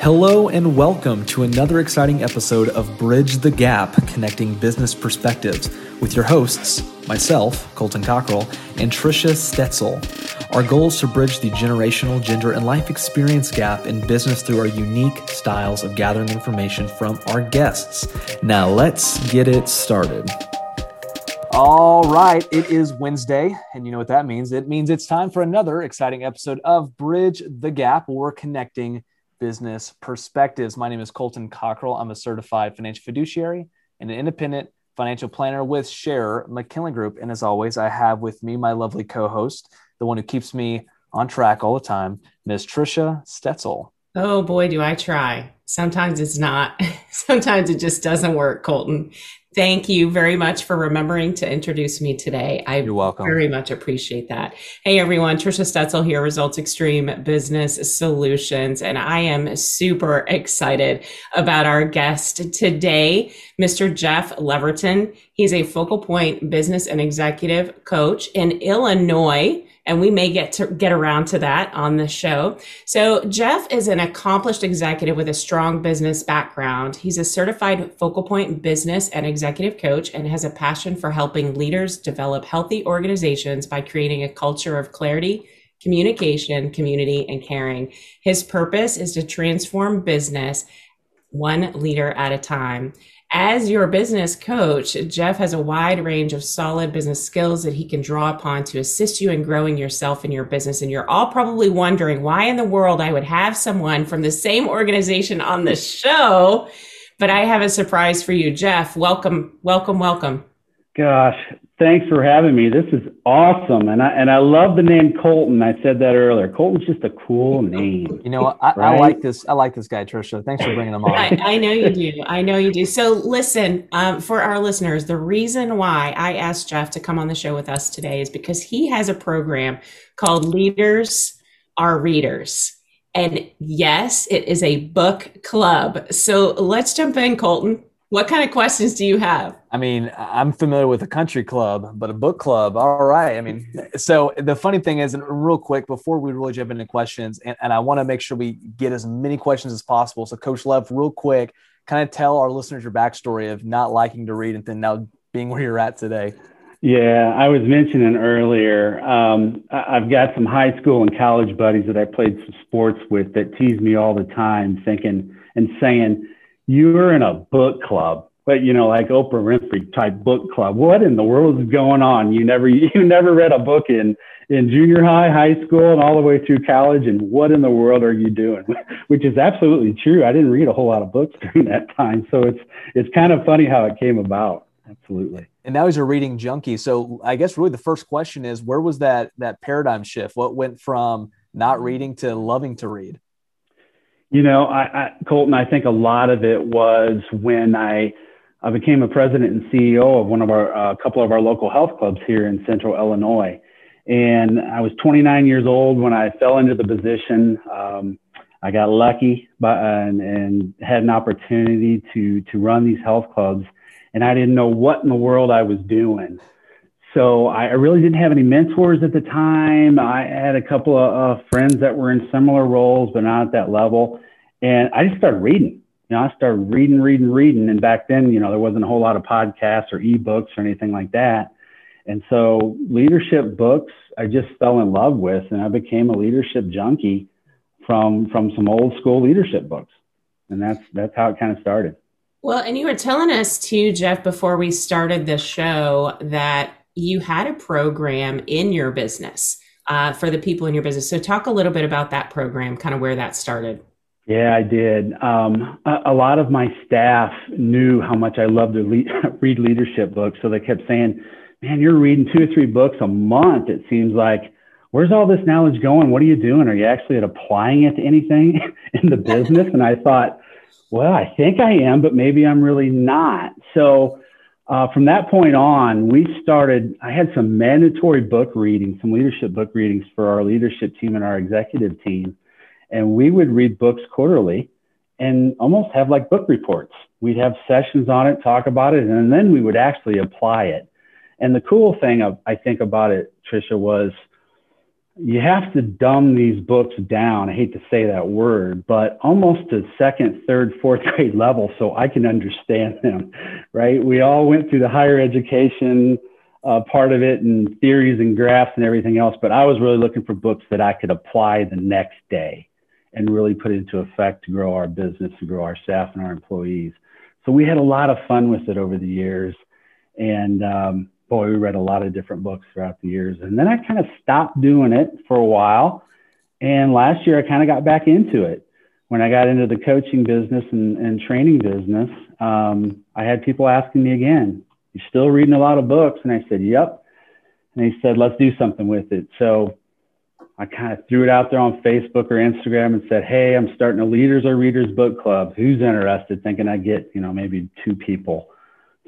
Hello and welcome to another exciting episode of Bridge the Gap Connecting Business Perspectives with your hosts, myself, Colton Cockrell, and Trisha Stetzel. Our goal is to bridge the generational, gender, and life experience gap in business through our unique styles of gathering information from our guests. Now, let's get it started. All right, it is Wednesday, and you know what that means. It means it's time for another exciting episode of Bridge the Gap, we're connecting business perspectives. My name is Colton Cockrell. I'm a certified financial fiduciary and an independent financial planner with Sharon McKinley Group. And as always, I have with me my lovely co host, the one who keeps me on track all the time, Ms. Trisha Stetzel. Oh boy, do I try. Sometimes it's not. Sometimes it just doesn't work, Colton. Thank you very much for remembering to introduce me today. I You're welcome. very much appreciate that. Hey everyone, Trisha Stetzel here, Results Extreme Business Solutions, and I am super excited about our guest today, Mr. Jeff Leverton. He's a focal point business and executive coach in Illinois and we may get to get around to that on the show. So Jeff is an accomplished executive with a strong business background. He's a certified focal point business and executive coach and has a passion for helping leaders develop healthy organizations by creating a culture of clarity, communication, community, and caring. His purpose is to transform business one leader at a time. As your business coach, Jeff has a wide range of solid business skills that he can draw upon to assist you in growing yourself and your business. And you're all probably wondering why in the world I would have someone from the same organization on the show. But I have a surprise for you, Jeff. Welcome, welcome, welcome. Gosh, thanks for having me. This is awesome, and I and I love the name Colton. I said that earlier. Colton's just a cool name. You know, I, right? I like this. I like this guy, Trisha. Thanks for bringing him on. I, I know you do. I know you do. So, listen, um, for our listeners, the reason why I asked Jeff to come on the show with us today is because he has a program called Leaders Are Readers. And yes, it is a book club. So let's jump in, Colton. What kind of questions do you have? I mean, I'm familiar with a country club, but a book club. All right. I mean, so the funny thing is, and real quick, before we really jump into questions, and, and I want to make sure we get as many questions as possible. So, Coach Lev, real quick, kind of tell our listeners your backstory of not liking to read and then now being where you're at today. Yeah, I was mentioning earlier. Um, I've got some high school and college buddies that I played some sports with that tease me all the time, thinking and saying, you're in a book club, but you know, like Oprah Winfrey type book club. What in the world is going on? You never, you never read a book in, in junior high, high school, and all the way through college. And what in the world are you doing? Which is absolutely true. I didn't read a whole lot of books during that time. So it's, it's kind of funny how it came about. Absolutely. And now he's a reading junkie. So I guess really the first question is where was that, that paradigm shift? What went from not reading to loving to read? You know, I, I, Colton, I think a lot of it was when I, I became a president and CEO of one of our, a uh, couple of our local health clubs here in central Illinois. And I was 29 years old when I fell into the position. Um, I got lucky by, and, and had an opportunity to, to run these health clubs. And I didn't know what in the world I was doing. So I, really didn't have any mentors at the time. I had a couple of friends that were in similar roles, but not at that level. And I just started reading. You know, I started reading, reading, reading. And back then, you know, there wasn't a whole lot of podcasts or ebooks or anything like that. And so leadership books, I just fell in love with, and I became a leadership junkie from from some old school leadership books. And that's that's how it kind of started. Well, and you were telling us too, Jeff, before we started this show that you had a program in your business uh, for the people in your business. So, talk a little bit about that program, kind of where that started. Yeah, I did. Um, a, a, lot of my staff knew how much I loved to le- read leadership books. So they kept saying, Man, you're reading two or three books a month. It seems like, where's all this knowledge going? What are you doing? Are you actually applying it to anything in the business? and I thought, well, I think I am, but maybe I'm really not. So uh, from that point on, we started. I had some mandatory book readings, some leadership book readings for our leadership team and our executive team, and we would read books quarterly, and almost have like book reports. We'd have sessions on it, talk about it, and then we would actually apply it. And the cool thing I think about it, Trisha, was you have to dumb these books down. I hate to say that word, but almost to second, third, fourth grade level so I can understand them, right? We all went through the higher education uh, part of it and theories and graphs and everything else, but I was really looking for books that I could apply the next day and really put into effect to grow our business, to grow our staff and our employees. So we had a lot of fun with it over the years. And, um, boy, we read a lot of different books throughout the years. And then I kind of stopped doing it for a while. And last year I kind of got back into it. When I got into the coaching business and, and training business, um, I had people asking me again, You still reading a lot of books? And I said, Yep. And they said, Let's do something with it. So I kind of threw it out there on Facebook or Instagram and said, Hey, I'm starting a leaders or readers book club. Who's interested? Thinking I get, you know, maybe two people,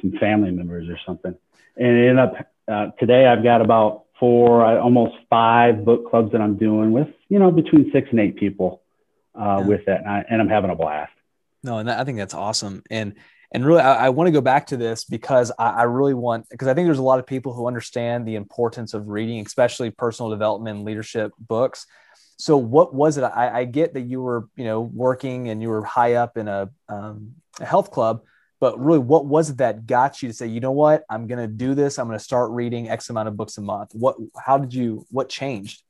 some family members or something and it ended up uh, today I've got about four, almost five book clubs that I'm doing with, you know, between six and eight people uh, yeah. with that, and, I, and I'm having a blast. No, and I think that's awesome. And and really, I, I want to go back to this because I, I really want because I think there's a lot of people who understand the importance of reading, especially personal development and leadership books. So, what was it? I, I get that you were, you know, working and you were high up in a, um, a health club, but really what was it that got you to say you know what? I'm going to do this. I'm going to start reading x amount of books a month. What how did you what changed?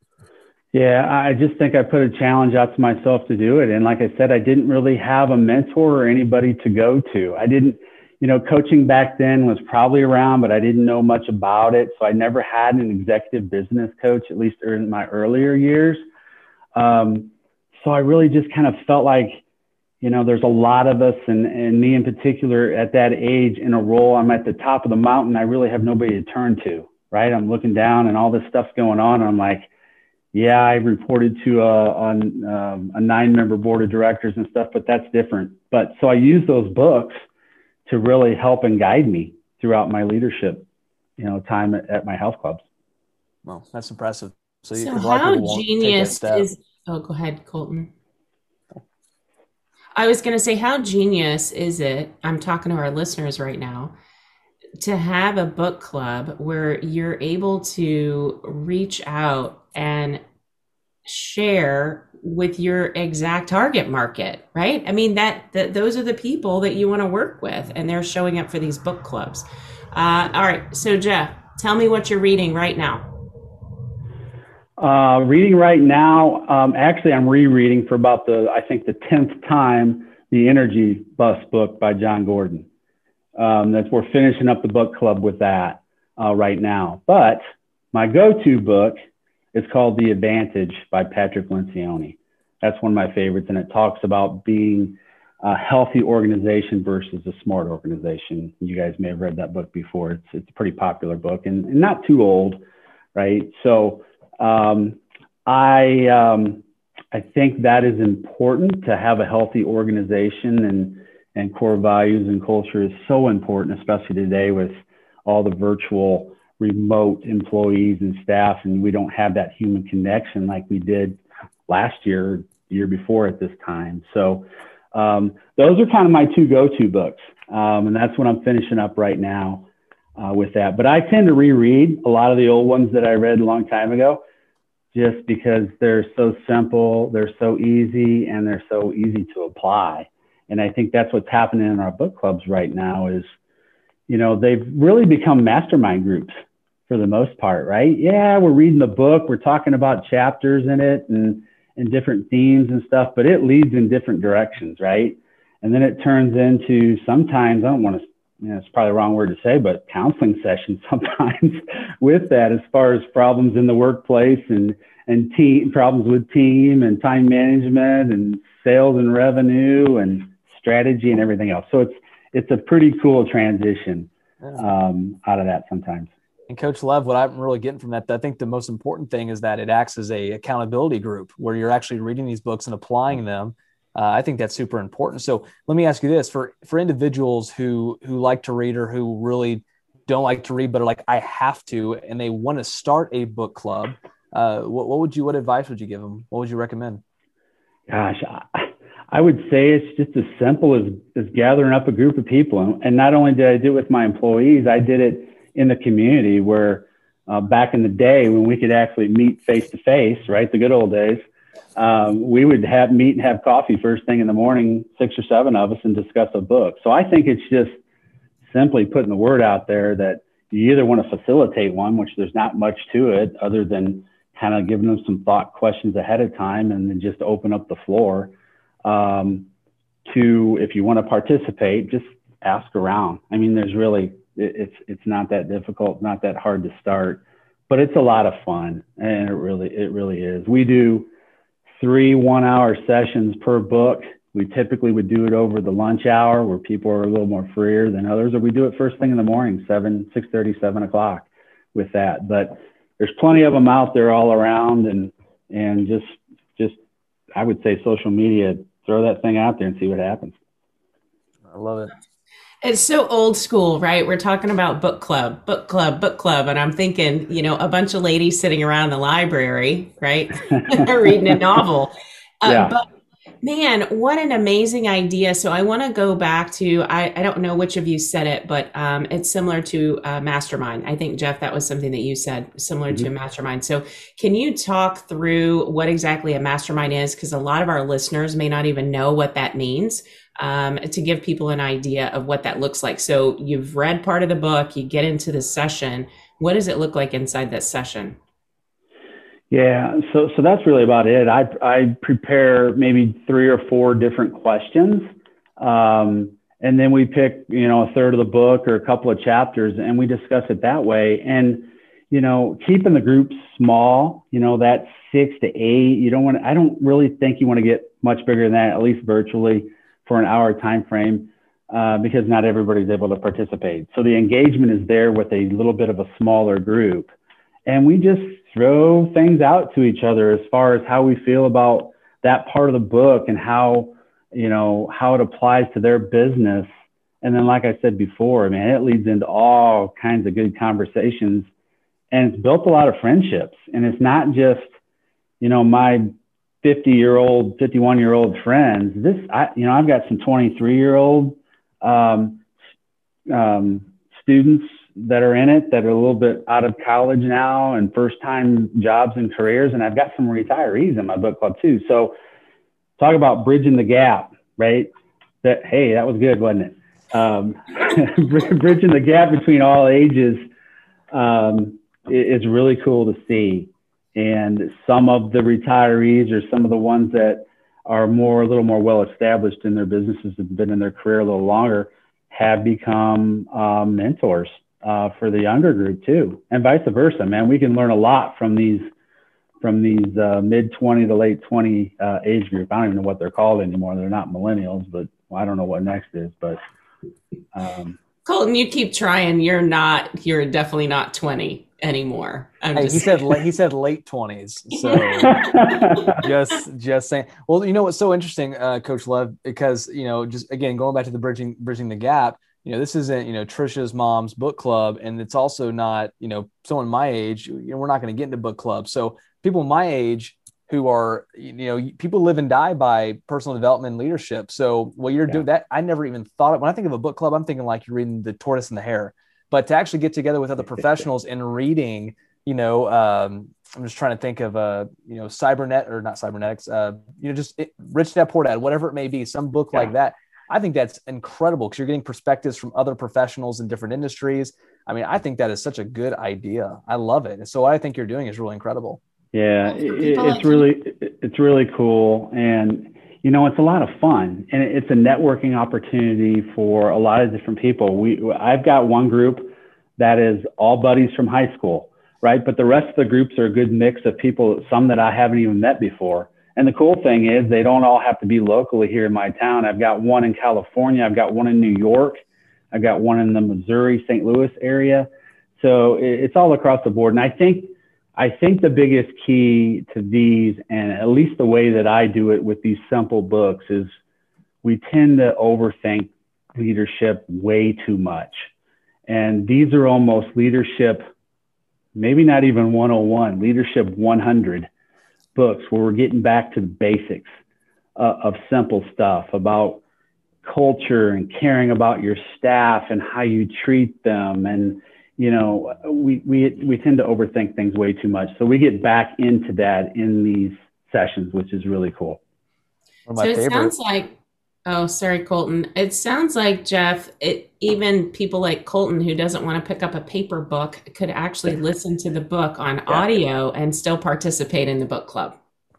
Yeah i just think i put a challenge out to myself to do it. And like i said i didn't really have a mentor or anybody to go to. I didn't you know coaching back then was probably around but i didn't know much about it. So i never had an executive business coach at least in my earlier years. Um, so i really just kind of felt like you know, there's a lot of us, and, and me in particular, at that age in a role, I'm at the top of the mountain. I really have nobody to turn to, right? I'm looking down, and all this stuff's going on. And I'm like, yeah, I reported to a, on, um, a nine member board of directors and stuff, but that's different. But so I use those books to really help and guide me throughout my leadership, you know, time at, at my health clubs. Well, that's impressive. So, so how genius is? Oh, go ahead, Colton. I was going to say, how genius is it? I'm talking to our listeners right now to have a book club where you're able to reach out and share with your exact target market, right? I mean that, that those are the people that you want to work with, and they're showing up for these book clubs. Uh, all right, so Jeff, tell me what you're reading right now. Uh, reading right now, um, actually, I'm rereading for about the, I think, the 10th time, the Energy Bus book by Jon Gordon. Um, that's, we're finishing up the book club with that uh, right now. But my go to book is called The Advantage by Patrick Lencioni. That's one of my favorites, and it talks about being a healthy organization versus a smart organization. You guys may have read that book before. It's, it's a pretty popular book and, and not too old, right? So, um, I um, I think that is important to have a healthy organization and and core values and culture is so important, especially today with all the virtual remote employees and staff, and we don't have that human connection like we did last year, year before at this time. So um, those are kind of my two go-to books, um, and that's what I'm finishing up right now uh, with that. But I tend to reread a lot of the old ones that I read a long time ago, just because they're so simple, they're so easy, and they're so easy to apply. And I think that's what's happening in our book clubs right now is, you know, they've really become mastermind groups for the most part, right? Yeah, we're reading the book, we're talking about chapters in it and and different themes and stuff, but it leads in different directions, right? And then it turns into sometimes I don't want to you know, it's probably the wrong word to say, but counseling sessions sometimes with that as far as problems in the workplace and, and team problems with team and time management and sales and revenue and strategy and everything else. So it's, it's a pretty cool transition um, out of that sometimes. And Coach Lev, what I'm really getting from that, I think the most important thing is that it acts as a accountability group where you're actually reading these books and applying them uh, I think that's super important. So let me ask you this: for for individuals who who like to read or who really don't like to read, but are like I have to, and they want to start a book club, uh, what, what would you what advice would you give them? What would you recommend? Gosh, I, would say it's just as simple as as gathering up a group of people, and, and not only did I do it with my employees, I did it in the community where uh, back in the day when we could actually meet face to face, right? The good old days. Um, we would have meet and have coffee first thing in the morning, six or seven of us, and discuss a book. So I think it's just simply putting the word out there that you either want to facilitate one, which there's not much to it other than kind of giving them some thought questions ahead of time and then just open up the floor. Um, to if you want to participate, just ask around. I mean, there's really it's it's not that difficult, not that hard to start, but it's a lot of fun, and it really it really is. We do three one-hour sessions per book. We typically would do it over the lunch hour, where people are a little more freer than others, or we do it first thing in the morning, seven six thirty, seven o'clock, with that. But there's plenty of them out there all around, and and just just I would say social media, throw that thing out there and see what happens. I love it. It's so old school, right? We're talking about book club, book club, book club. And I'm thinking, you know, a bunch of ladies sitting around the library, right? Reading a novel. Uh, yeah. But man, what an amazing idea. So I want to go back to, I, I don't know which of you said it, but um, it's similar to a mastermind. I think, Jeff, that was something that you said, similar mm-hmm. to a mastermind. So can you talk through what exactly a mastermind is? Because a lot of our listeners may not even know what that means um, to give people an idea of what that looks like. So you've read part of the book, you get into the session. What does it look like inside that session? Yeah, so so that's really about it. I I prepare maybe three or four different questions, um, and then we pick you know a third of the book or a couple of chapters, and we discuss it that way. And you know, keeping the group small, you know, that six to eight. You don't want. I don't really think you want to get much bigger than that, at least virtually for an hour time frame uh, because not everybody's able to participate. So the engagement is there with a little bit of a smaller group. And we just throw things out to each other as far as how we feel about that part of the book and how, you know, how it applies to their business. And then, like I said before, I mean, it leads into all kinds of good conversations and it's built a lot of friendships. And it's not just, you know, my 50 year old, 51 year old friends. This, I, you know, I've got some 23 year old um, um, students that are in it that are a little bit out of college now and first time jobs and careers. And I've got some retirees in my book club too. So talk about bridging the gap, right? That, hey, that was good, wasn't it? Um, bridging the gap between all ages um, is really cool to see. And some of the retirees or some of the ones that are more, a little more well established in their businesses, have been in their career a little longer, have become um, mentors uh, for the younger group too, and vice versa. Man, we can learn a lot from these from these uh, mid 20 to late 20 uh, age group. I don't even know what they're called anymore. They're not millennials, but I don't know what next is. But um, Colton, you keep trying. You're not. You're definitely not 20 anymore. Hey, he said he said late twenties. So just just saying. Well, you know what's so interesting, uh, Coach Lev, because you know, just again going back to the bridging bridging the gap. You know, this isn't you know Trisha's mom's book club, and it's also not you know someone my age. You know, we're not going to get into book club. So people my age who are you know people live and die by personal development and leadership. So what you're yeah. doing that I never even thought of when I think of a book club, I'm thinking like you're reading the Tortoise and the Hare but to actually get together with other professionals and reading you know um, i'm just trying to think of a uh, you know cybernet or not cybernetics uh, you know just it, rich dad poor dad whatever it may be some book yeah. like that i think that's incredible because you're getting perspectives from other professionals in different industries i mean i think that is such a good idea i love it and so what i think you're doing is really incredible yeah it, it's really it's really cool and you know, it's a lot of fun and it's a networking opportunity for a lot of different people. We, I've got one group that is all buddies from high school, right? But the rest of the groups are a good mix of people, some that I haven't even met before. And the cool thing is they don't all have to be locally here in my town. I've got one in California. I've got one in New York. I've got one in the Missouri, St. Louis area. So it's all across the board. And I think I think the biggest key to these, and at least the way that I do it with these simple books, is we tend to overthink leadership way too much. And these are almost leadership, maybe not even 101, leadership 100 books where we're getting back to the basics uh, of simple stuff about culture and caring about your staff and how you treat them and you know, we, we, we tend to overthink things way too much. So we get back into that in these sessions, which is really cool. So it favorite. sounds like, oh, sorry, Colton. It sounds like Jeff, it, even people like Colton who doesn't want to pick up a paper book could actually listen to the book on yeah. audio and still participate in the book club.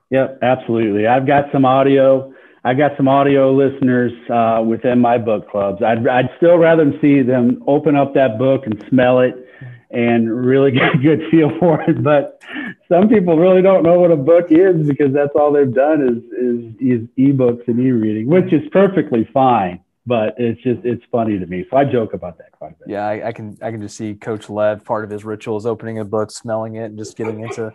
Yep, absolutely. I've got some audio I got some audio listeners uh, within my book clubs. I'd, I'd still rather see them open up that book and smell it and really get a good feel for it. But some people really don't know what a book is because that's all they've done is is, is ebooks and e-reading, which is perfectly fine. But it's just it's funny to me, so I joke about that quite a bit. Yeah, I, I can I can just see Coach Lev part of his ritual is opening a book, smelling it, and just getting into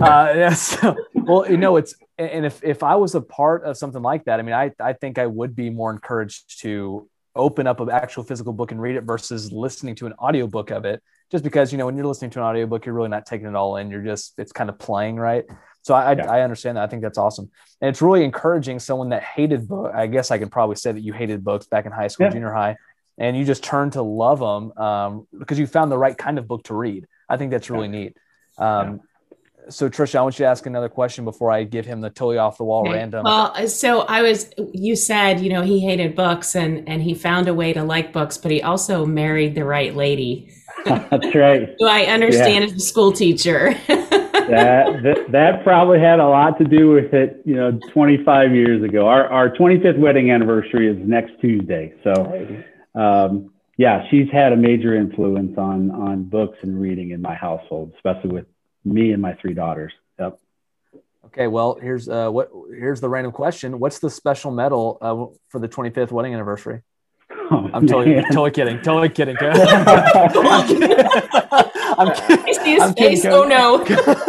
uh, yeah, so, well, you know, it's and if if I was a part of something like that, I mean, I I think I would be more encouraged to open up an actual physical book and read it versus listening to an audiobook of it. Just because you know when you're listening to an audiobook, you're really not taking it all in. You're just it's kind of playing, right? So I, yeah. I, I understand that. I think that's awesome, and it's really encouraging someone that hated book. I guess I can probably say that you hated books back in high school, yeah. junior high, and you just turned to love them um, because you found the right kind of book to read. I think that's really yeah. neat. Um, so Trisha, I want you to ask another question before I give him the totally off the wall okay. random. Well, so I was, you said, you know, he hated books and and he found a way to like books, but he also married the right lady. That's right. Do I understand yeah. as a school teacher? that, that that probably had a lot to do with it. You know, 25 years ago, our our 25th wedding anniversary is next Tuesday, so. Um, yeah, she's had a major influence on on books and reading in my household, especially with me and my three daughters. Yep. Okay, well, here's uh, what here's the random question. What's the special medal uh, for the 25th wedding anniversary? Oh, I'm totally, totally kidding. Totally kidding. I'm kidding. I'm kidding. I'm kidding. Oh no.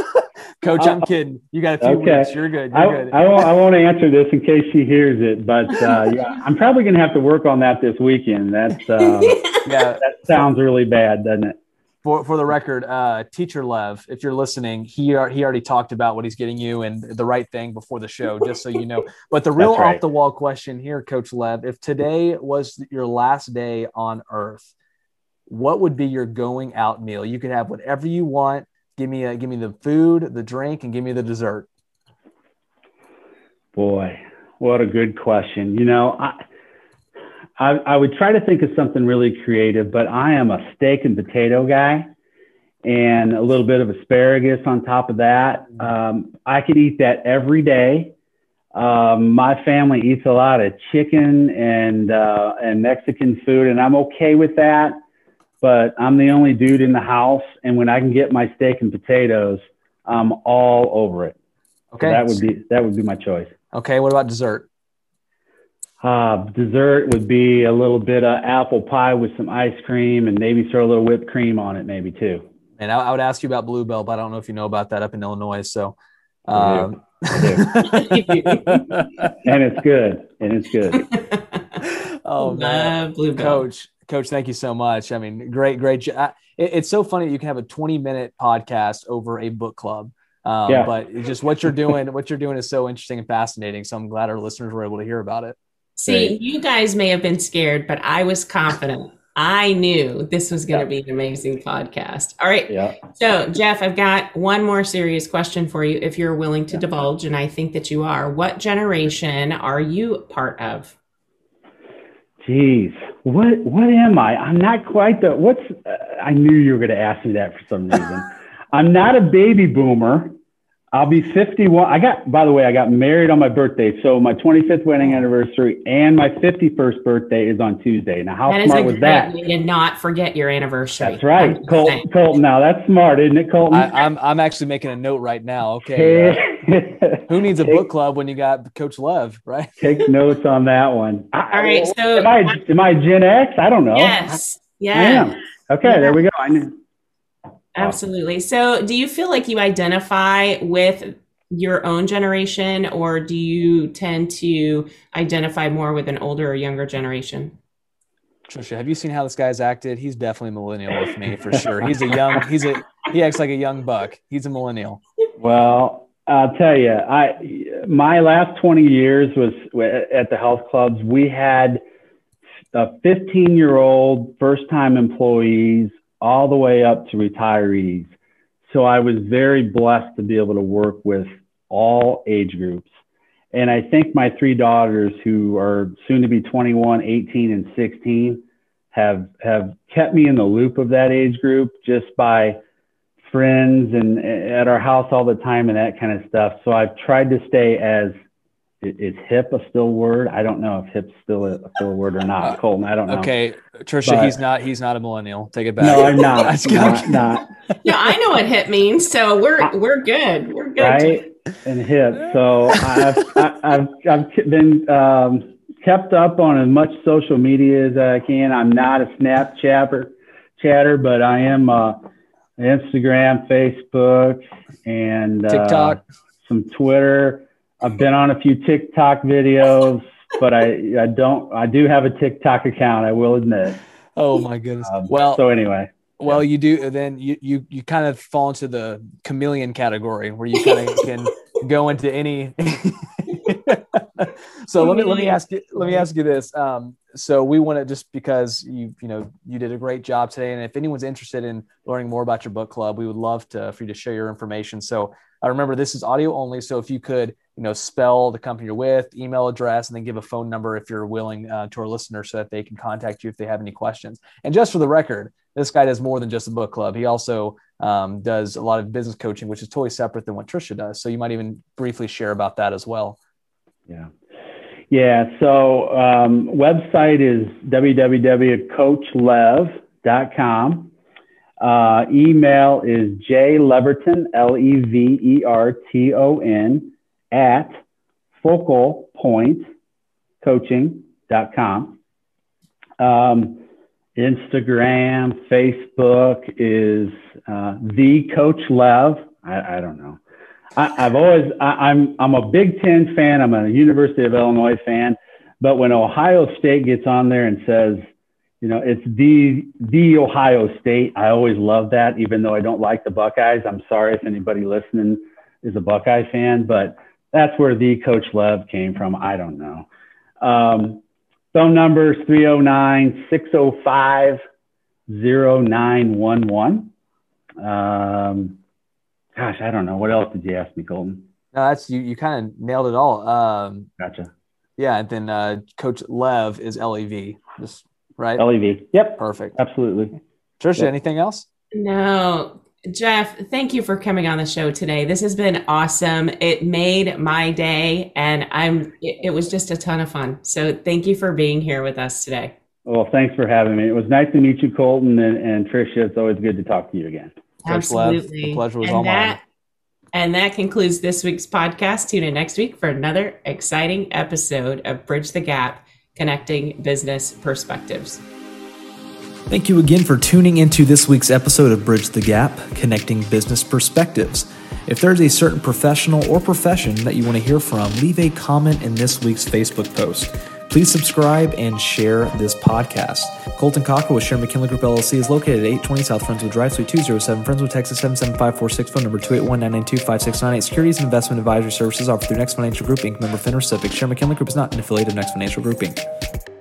Coach, I'm kidding. You got a few okay. weeks. You're good. You're I, good. I, won't, I won't answer this in case she hears it, but uh, yeah, I'm probably going to have to work on that this weekend. That's uh, yeah, that sounds really bad, doesn't it? for for the record, uh, teacher Lev, if you're listening, he he already talked about what he's getting you and the right thing before the show, just so you know. But the real right. off the wall question here, Coach Lev, if today was your last day on Earth, what would be your going out meal? You can have whatever you want. Give me a, give me the food, the drink, and give me the dessert. Boy, what a good question. You know, I I, I would try to think of something really creative, but I am a steak and potato guy and a little bit of asparagus on top of that. Um, I could eat that every day. Um, my family eats a lot of chicken and uh, and Mexican food, and I'm okay with that. But I'm the only dude in the house, and when I can get my steak and potatoes, I'm all over it. Okay, so that would be that would be my choice. Okay, what about dessert? Uh, dessert would be a little bit of apple pie with some ice cream and maybe throw a little whipped cream on it, maybe too. And I, I would ask you about Bluebell, but I don't know if you know about that up in Illinois. So, um, and it's good. And it's good. oh man, Bluebell. Coach, Coach, thank you so much. I mean, great, great. It, it's so funny you can have a 20 minute podcast over a book club. Um, yeah. But just what you're doing, what you're doing is so interesting and fascinating. So I'm glad our listeners were able to hear about it. See, right. you guys may have been scared, but I was confident. I knew this was going to be an amazing podcast. All right. Yeah. So, Jeff, I've got one more serious question for you if you're willing to yeah. divulge, and I think that you are. What generation are you part of? Jeez, what what am I? I'm not quite the what's. Uh, I knew you were going to ask me that for some reason. I'm not a baby boomer. I'll be 51. I got, by the way, I got married on my birthday. So my 25th wedding anniversary and my 51st birthday is on Tuesday. Now, how that smart was that? Way to not forget your anniversary. That's right. Colton, Colton, now that's smart, isn't it, Colton? I, am I'm, I'm actually making a note right now. Okay. Uh, who needs a book club when you got Coach Lev, right? take notes on that one. All right. So am I, am I Gen X? I don't know. Yes. Yeah. Okay. Yeah. There we go. I knew. Absolutely. So, do you feel like you identify with your own generation, or do you tend to identify more with an older or younger generation? Trisha, have you seen how this guy's acted? He's definitely millennial with me for sure. He's a young, he's a, he acts like a young buck. He's a millennial. Well, I'll tell you, I, my last 20 years was at the health clubs. We had a 15 year old first time employees all the way up to retirees. So I was very blessed to be able to work with all age groups. And I think my three daughters, who are soon to be 21, 18, and 16, have have kept me in the loop of that age group just by friends and at our house all the time and that kind of stuff. So I've tried to stay as is hip a still word? I don't know if hip's still a still a word or not. Uh, Colton, I don't know. Okay, Trisha, but, he's not. He's not a millennial. Take it back. No, I'm not. not, not. No, I know what hip means, so we're we're good. We're good. Right and hip. So I've I've I've been um, kept up on as much social media as I can. I'm not a Snapchatter, chatter, but I am uh, Instagram, Facebook, and uh, TikTok, some Twitter. I've been on a few TikTok videos, but I I don't I do have a TikTok account. I will admit. Oh my goodness. Um, well, so anyway. Well, you do then you you you kind of fall into the chameleon category where you kind of can go into any so let me let me ask you let me ask you this. Um, so we want to just because you you know you did a great job today, and if anyone's interested in learning more about your book club, we would love to for you to share your information. So I remember this is audio only, so if you could you know spell the company you're with, email address, and then give a phone number if you're willing uh, to our listeners so that they can contact you if they have any questions. And just for the record, this guy does more than just a book club. He also um, does a lot of business coaching, which is totally separate than what Trisha does. So you might even briefly share about that as well. Yeah. Yeah. So um, website is www.coachlev.com. Uh, email is jleverton, L-E-V-E-R-T-O-N, at focalpointcoaching.com. Um, Instagram, Facebook is uh, the Coach Lev. I, I don't know. I, have always I, I'm I'm a Big Ten fan. I'm a University of Illinois fan. But when Ohio State gets on there and says, you know, it's the the Ohio State, I always love that. Even though I don't like the Buckeyes, I'm sorry if anybody listening is a Buckeye fan, but that's where the Coach Lev came from. I don't know. Um, phone numbers 309 605 0911. Um, Gosh, I don't know. What else did you ask me, Colton? No, that's you. You kind of nailed it all. Um, gotcha. Yeah, and then uh, Coach Lev is LEV, just right. LEV. Yep. Perfect. Absolutely. Trisha, yep. anything else? No, Jeff, thank you for coming on the show today. This has been awesome. It made my day, and I'm. It, it was just a ton of fun. So thank you for being here with us today. Well, thanks for having me. It was nice to meet you, Colton and, and Trisha. It's always good to talk to you again. Absolutely. the pleasure was and all that, mine. And that concludes this week's podcast. Tune in next week for another exciting episode of Bridge the Gap Connecting Business Perspectives. Thank you again for tuning into this week's episode of Bridge the Gap Connecting Business Perspectives. If there's a certain professional or profession that you want to hear from, leave a comment in this week's Facebook post. Please subscribe and share this podcast. Colton Cockrell with Sharon McKinley Group LLC is located at 820 South Friendswood Drive, Suite 207, Friendswood, Texas 77546, phone number 281-992-5698. Securities and investment advisory services offered through Next Financial Group Inc. Member FINRA SIPC. Sharon McKinley Group is not an affiliate of Next Financial Group Inc.